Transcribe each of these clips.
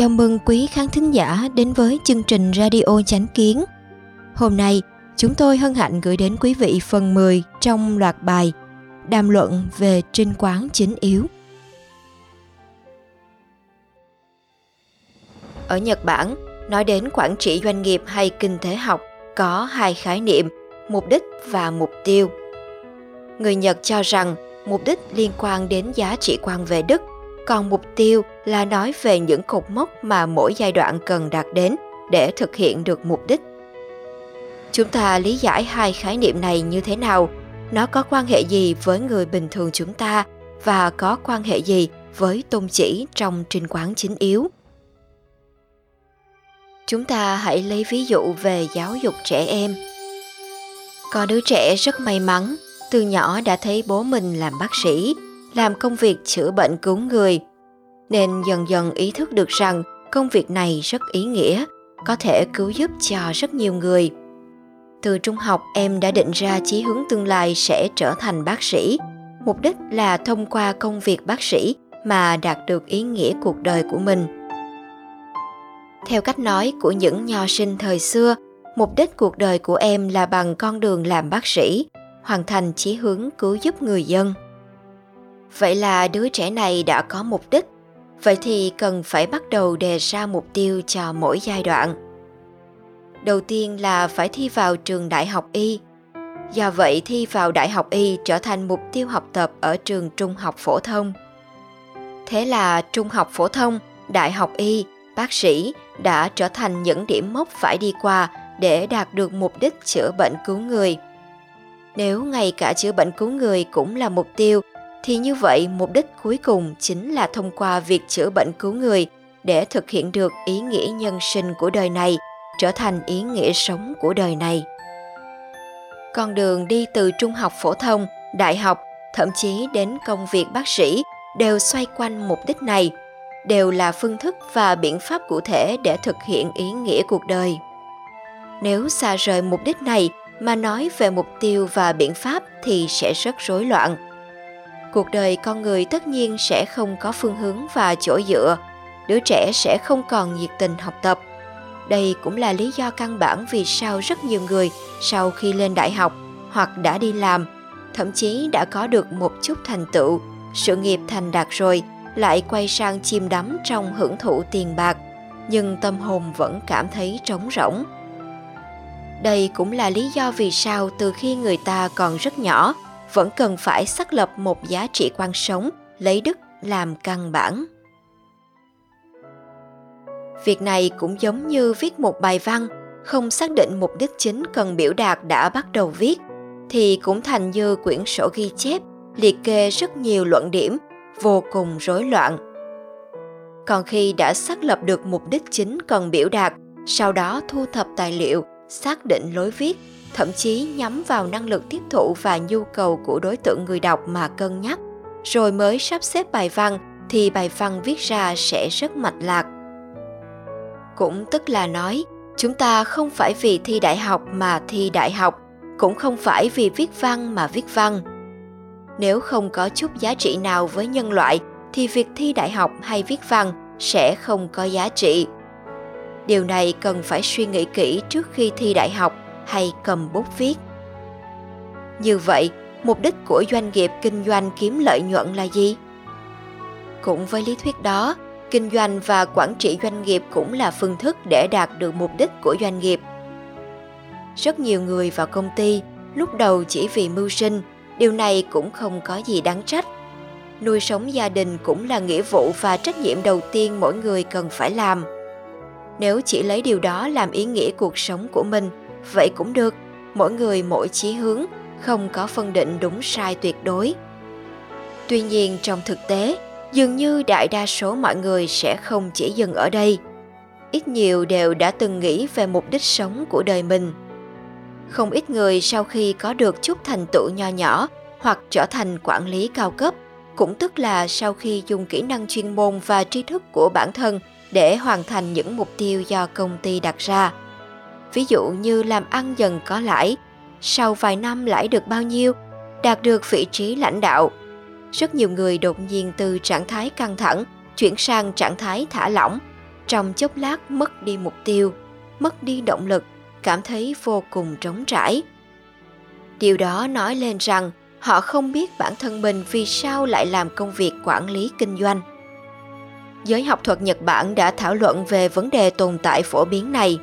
Chào mừng quý khán thính giả đến với chương trình Radio Chánh Kiến. Hôm nay, chúng tôi hân hạnh gửi đến quý vị phần 10 trong loạt bài Đàm luận về trinh quán chính yếu. Ở Nhật Bản, nói đến quản trị doanh nghiệp hay kinh tế học có hai khái niệm, mục đích và mục tiêu. Người Nhật cho rằng mục đích liên quan đến giá trị quan về đức còn mục tiêu là nói về những cột mốc mà mỗi giai đoạn cần đạt đến để thực hiện được mục đích. Chúng ta lý giải hai khái niệm này như thế nào? Nó có quan hệ gì với người bình thường chúng ta và có quan hệ gì với tôn chỉ trong trình quán chính yếu? Chúng ta hãy lấy ví dụ về giáo dục trẻ em. Có đứa trẻ rất may mắn, từ nhỏ đã thấy bố mình làm bác sĩ, làm công việc chữa bệnh cứu người. Nên dần dần ý thức được rằng công việc này rất ý nghĩa, có thể cứu giúp cho rất nhiều người. Từ trung học, em đã định ra chí hướng tương lai sẽ trở thành bác sĩ. Mục đích là thông qua công việc bác sĩ mà đạt được ý nghĩa cuộc đời của mình theo cách nói của những nho sinh thời xưa, mục đích cuộc đời của em là bằng con đường làm bác sĩ, hoàn thành chí hướng cứu giúp người dân. Vậy là đứa trẻ này đã có mục đích, vậy thì cần phải bắt đầu đề ra mục tiêu cho mỗi giai đoạn. Đầu tiên là phải thi vào trường đại học y. Do vậy thi vào đại học y trở thành mục tiêu học tập ở trường trung học phổ thông. Thế là trung học phổ thông, đại học y, bác sĩ đã trở thành những điểm mốc phải đi qua để đạt được mục đích chữa bệnh cứu người. Nếu ngay cả chữa bệnh cứu người cũng là mục tiêu, thì như vậy mục đích cuối cùng chính là thông qua việc chữa bệnh cứu người để thực hiện được ý nghĩa nhân sinh của đời này trở thành ý nghĩa sống của đời này. Con đường đi từ trung học phổ thông, đại học, thậm chí đến công việc bác sĩ đều xoay quanh mục đích này đều là phương thức và biện pháp cụ thể để thực hiện ý nghĩa cuộc đời. Nếu xa rời mục đích này mà nói về mục tiêu và biện pháp thì sẽ rất rối loạn. Cuộc đời con người tất nhiên sẽ không có phương hướng và chỗ dựa, đứa trẻ sẽ không còn nhiệt tình học tập. Đây cũng là lý do căn bản vì sao rất nhiều người sau khi lên đại học hoặc đã đi làm, thậm chí đã có được một chút thành tựu, sự nghiệp thành đạt rồi lại quay sang chìm đắm trong hưởng thụ tiền bạc, nhưng tâm hồn vẫn cảm thấy trống rỗng. Đây cũng là lý do vì sao từ khi người ta còn rất nhỏ, vẫn cần phải xác lập một giá trị quan sống, lấy đức làm căn bản. Việc này cũng giống như viết một bài văn, không xác định mục đích chính cần biểu đạt đã bắt đầu viết, thì cũng thành như quyển sổ ghi chép, liệt kê rất nhiều luận điểm vô cùng rối loạn. Còn khi đã xác lập được mục đích chính cần biểu đạt, sau đó thu thập tài liệu, xác định lối viết, thậm chí nhắm vào năng lực tiếp thụ và nhu cầu của đối tượng người đọc mà cân nhắc, rồi mới sắp xếp bài văn thì bài văn viết ra sẽ rất mạch lạc. Cũng tức là nói, chúng ta không phải vì thi đại học mà thi đại học, cũng không phải vì viết văn mà viết văn nếu không có chút giá trị nào với nhân loại, thì việc thi đại học hay viết văn sẽ không có giá trị. Điều này cần phải suy nghĩ kỹ trước khi thi đại học hay cầm bút viết. Như vậy, mục đích của doanh nghiệp kinh doanh kiếm lợi nhuận là gì? Cũng với lý thuyết đó, kinh doanh và quản trị doanh nghiệp cũng là phương thức để đạt được mục đích của doanh nghiệp. Rất nhiều người vào công ty lúc đầu chỉ vì mưu sinh điều này cũng không có gì đáng trách. Nuôi sống gia đình cũng là nghĩa vụ và trách nhiệm đầu tiên mỗi người cần phải làm. Nếu chỉ lấy điều đó làm ý nghĩa cuộc sống của mình, vậy cũng được. Mỗi người mỗi chí hướng, không có phân định đúng sai tuyệt đối. Tuy nhiên, trong thực tế, dường như đại đa số mọi người sẽ không chỉ dừng ở đây. Ít nhiều đều đã từng nghĩ về mục đích sống của đời mình không ít người sau khi có được chút thành tựu nho nhỏ hoặc trở thành quản lý cao cấp cũng tức là sau khi dùng kỹ năng chuyên môn và tri thức của bản thân để hoàn thành những mục tiêu do công ty đặt ra. Ví dụ như làm ăn dần có lãi, sau vài năm lãi được bao nhiêu, đạt được vị trí lãnh đạo. Rất nhiều người đột nhiên từ trạng thái căng thẳng chuyển sang trạng thái thả lỏng, trong chốc lát mất đi mục tiêu, mất đi động lực, cảm thấy vô cùng trống trải. Điều đó nói lên rằng họ không biết bản thân mình vì sao lại làm công việc quản lý kinh doanh. Giới học thuật Nhật Bản đã thảo luận về vấn đề tồn tại phổ biến này.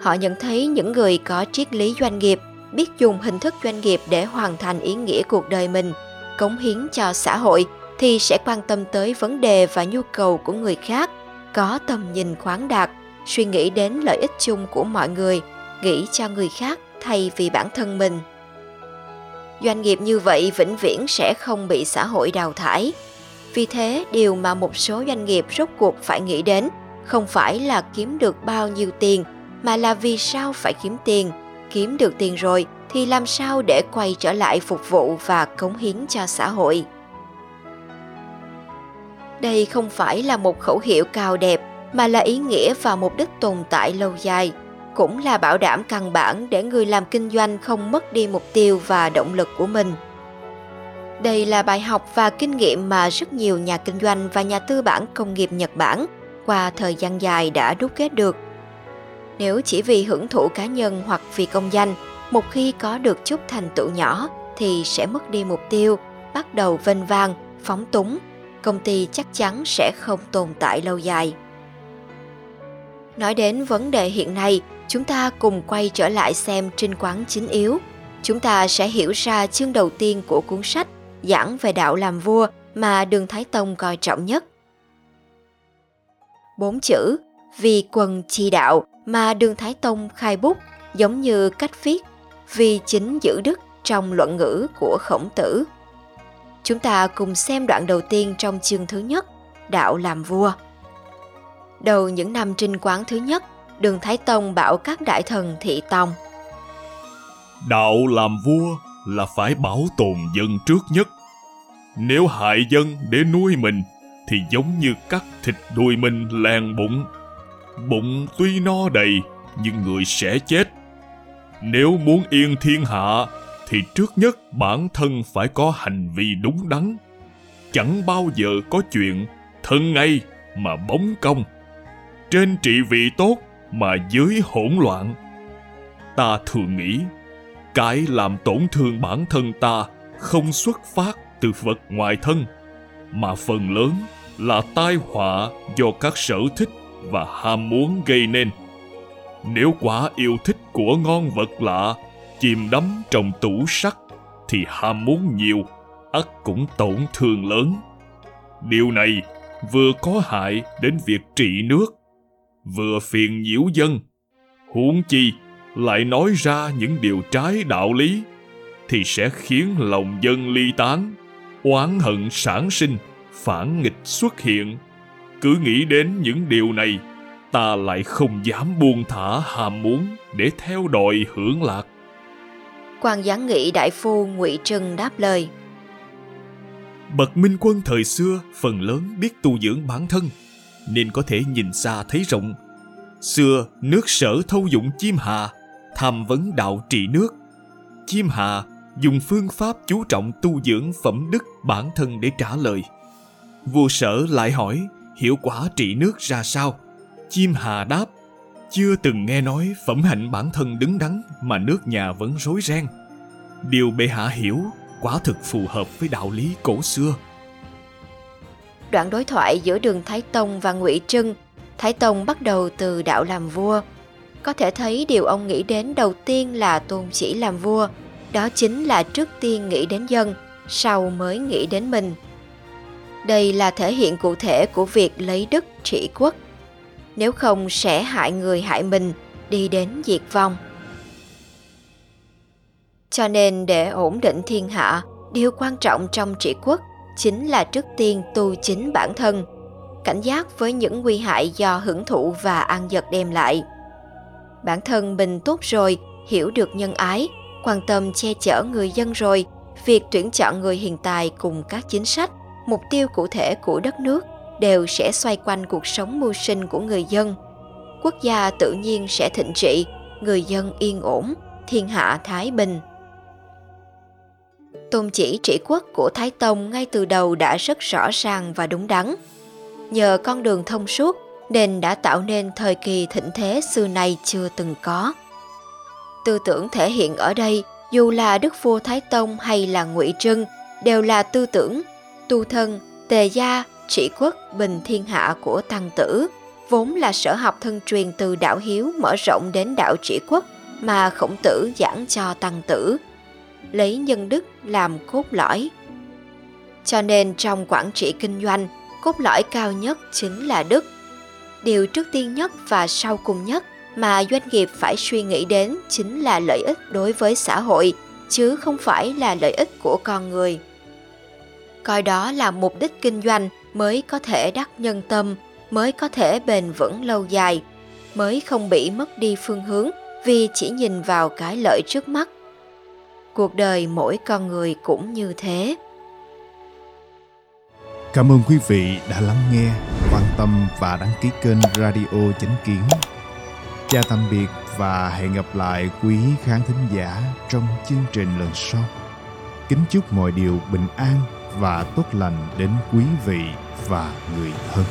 Họ nhận thấy những người có triết lý doanh nghiệp biết dùng hình thức doanh nghiệp để hoàn thành ý nghĩa cuộc đời mình, cống hiến cho xã hội thì sẽ quan tâm tới vấn đề và nhu cầu của người khác, có tầm nhìn khoáng đạt, suy nghĩ đến lợi ích chung của mọi người, nghĩ cho người khác thay vì bản thân mình. Doanh nghiệp như vậy vĩnh viễn sẽ không bị xã hội đào thải. Vì thế, điều mà một số doanh nghiệp rốt cuộc phải nghĩ đến không phải là kiếm được bao nhiêu tiền, mà là vì sao phải kiếm tiền. Kiếm được tiền rồi thì làm sao để quay trở lại phục vụ và cống hiến cho xã hội. Đây không phải là một khẩu hiệu cao đẹp mà là ý nghĩa và mục đích tồn tại lâu dài, cũng là bảo đảm căn bản để người làm kinh doanh không mất đi mục tiêu và động lực của mình. Đây là bài học và kinh nghiệm mà rất nhiều nhà kinh doanh và nhà tư bản công nghiệp Nhật Bản qua thời gian dài đã đúc kết được. Nếu chỉ vì hưởng thụ cá nhân hoặc vì công danh, một khi có được chút thành tựu nhỏ thì sẽ mất đi mục tiêu, bắt đầu vênh vang, phóng túng công ty chắc chắn sẽ không tồn tại lâu dài. Nói đến vấn đề hiện nay, chúng ta cùng quay trở lại xem trinh quán chính yếu. Chúng ta sẽ hiểu ra chương đầu tiên của cuốn sách giảng về đạo làm vua mà Đường Thái Tông coi trọng nhất. Bốn chữ vì quần chi đạo mà Đường Thái Tông khai bút giống như cách viết vì chính giữ đức trong luận ngữ của khổng tử. Chúng ta cùng xem đoạn đầu tiên trong chương thứ nhất, Đạo làm vua. Đầu những năm trinh quán thứ nhất, Đường Thái Tông bảo các đại thần thị tòng. Đạo làm vua là phải bảo tồn dân trước nhất. Nếu hại dân để nuôi mình thì giống như cắt thịt đuôi mình làng bụng. Bụng tuy no đầy nhưng người sẽ chết. Nếu muốn yên thiên hạ thì trước nhất bản thân phải có hành vi đúng đắn chẳng bao giờ có chuyện thân ngay mà bóng công trên trị vị tốt mà dưới hỗn loạn. Ta thường nghĩ, cái làm tổn thương bản thân ta không xuất phát từ vật ngoài thân, mà phần lớn là tai họa do các sở thích và ham muốn gây nên. Nếu quá yêu thích của ngon vật lạ chìm đắm trong tủ sắt thì ham muốn nhiều, ắt cũng tổn thương lớn. Điều này vừa có hại đến việc trị nước vừa phiền nhiễu dân. Huống chi lại nói ra những điều trái đạo lý thì sẽ khiến lòng dân ly tán oán hận sản sinh phản nghịch xuất hiện. Cứ nghĩ đến những điều này ta lại không dám buông thả ham muốn để theo đòi hưởng lạc. Quan giáng nghị đại phu ngụy trừng đáp lời. Bậc minh quân thời xưa phần lớn biết tu dưỡng bản thân nên có thể nhìn xa thấy rộng xưa, nước sở thâu dụng chim hà, tham vấn đạo trị nước chim hà dùng phương pháp chú trọng tu dưỡng phẩm đức bản thân để trả lời vua sở lại hỏi, hiệu quả trị nước ra sao chim hà đáp, chưa từng nghe nói phẩm hạnh bản thân đứng đắn mà nước nhà vẫn rối ren. Điều bệ hạ hiểu, quả thực phù hợp với đạo lý cổ xưa. Đoạn đối thoại giữa đường Thái Tông và Ngụy Trưng, Thái Tông bắt đầu từ đạo làm vua. Có thể thấy điều ông nghĩ đến đầu tiên là tôn chỉ làm vua, đó chính là trước tiên nghĩ đến dân, sau mới nghĩ đến mình. Đây là thể hiện cụ thể của việc lấy đức trị quốc nếu không sẽ hại người hại mình đi đến diệt vong cho nên để ổn định thiên hạ điều quan trọng trong trị quốc chính là trước tiên tu chính bản thân cảnh giác với những nguy hại do hưởng thụ và ăn giật đem lại bản thân mình tốt rồi hiểu được nhân ái quan tâm che chở người dân rồi việc tuyển chọn người hiện tài cùng các chính sách mục tiêu cụ thể của đất nước đều sẽ xoay quanh cuộc sống mưu sinh của người dân. Quốc gia tự nhiên sẽ thịnh trị, người dân yên ổn, thiên hạ thái bình. Tôn chỉ trị quốc của Thái Tông ngay từ đầu đã rất rõ ràng và đúng đắn. Nhờ con đường thông suốt nên đã tạo nên thời kỳ thịnh thế xưa nay chưa từng có. Tư tưởng thể hiện ở đây dù là Đức Vua Thái Tông hay là Ngụy Trưng đều là tư tưởng tu thân, tề gia, trị quốc, bình thiên hạ của tăng tử, vốn là sở học thân truyền từ đạo hiếu mở rộng đến đạo trị quốc mà khổng tử giảng cho tăng tử, lấy nhân đức làm cốt lõi. Cho nên trong quản trị kinh doanh, cốt lõi cao nhất chính là đức. Điều trước tiên nhất và sau cùng nhất mà doanh nghiệp phải suy nghĩ đến chính là lợi ích đối với xã hội, chứ không phải là lợi ích của con người. Coi đó là mục đích kinh doanh mới có thể đắc nhân tâm, mới có thể bền vững lâu dài, mới không bị mất đi phương hướng vì chỉ nhìn vào cái lợi trước mắt. Cuộc đời mỗi con người cũng như thế. Cảm ơn quý vị đã lắng nghe, quan tâm và đăng ký kênh Radio Chánh Kiến. Chào tạm biệt và hẹn gặp lại quý khán thính giả trong chương trình lần sau. Kính chúc mọi điều bình an và tốt lành đến quý vị và người thân.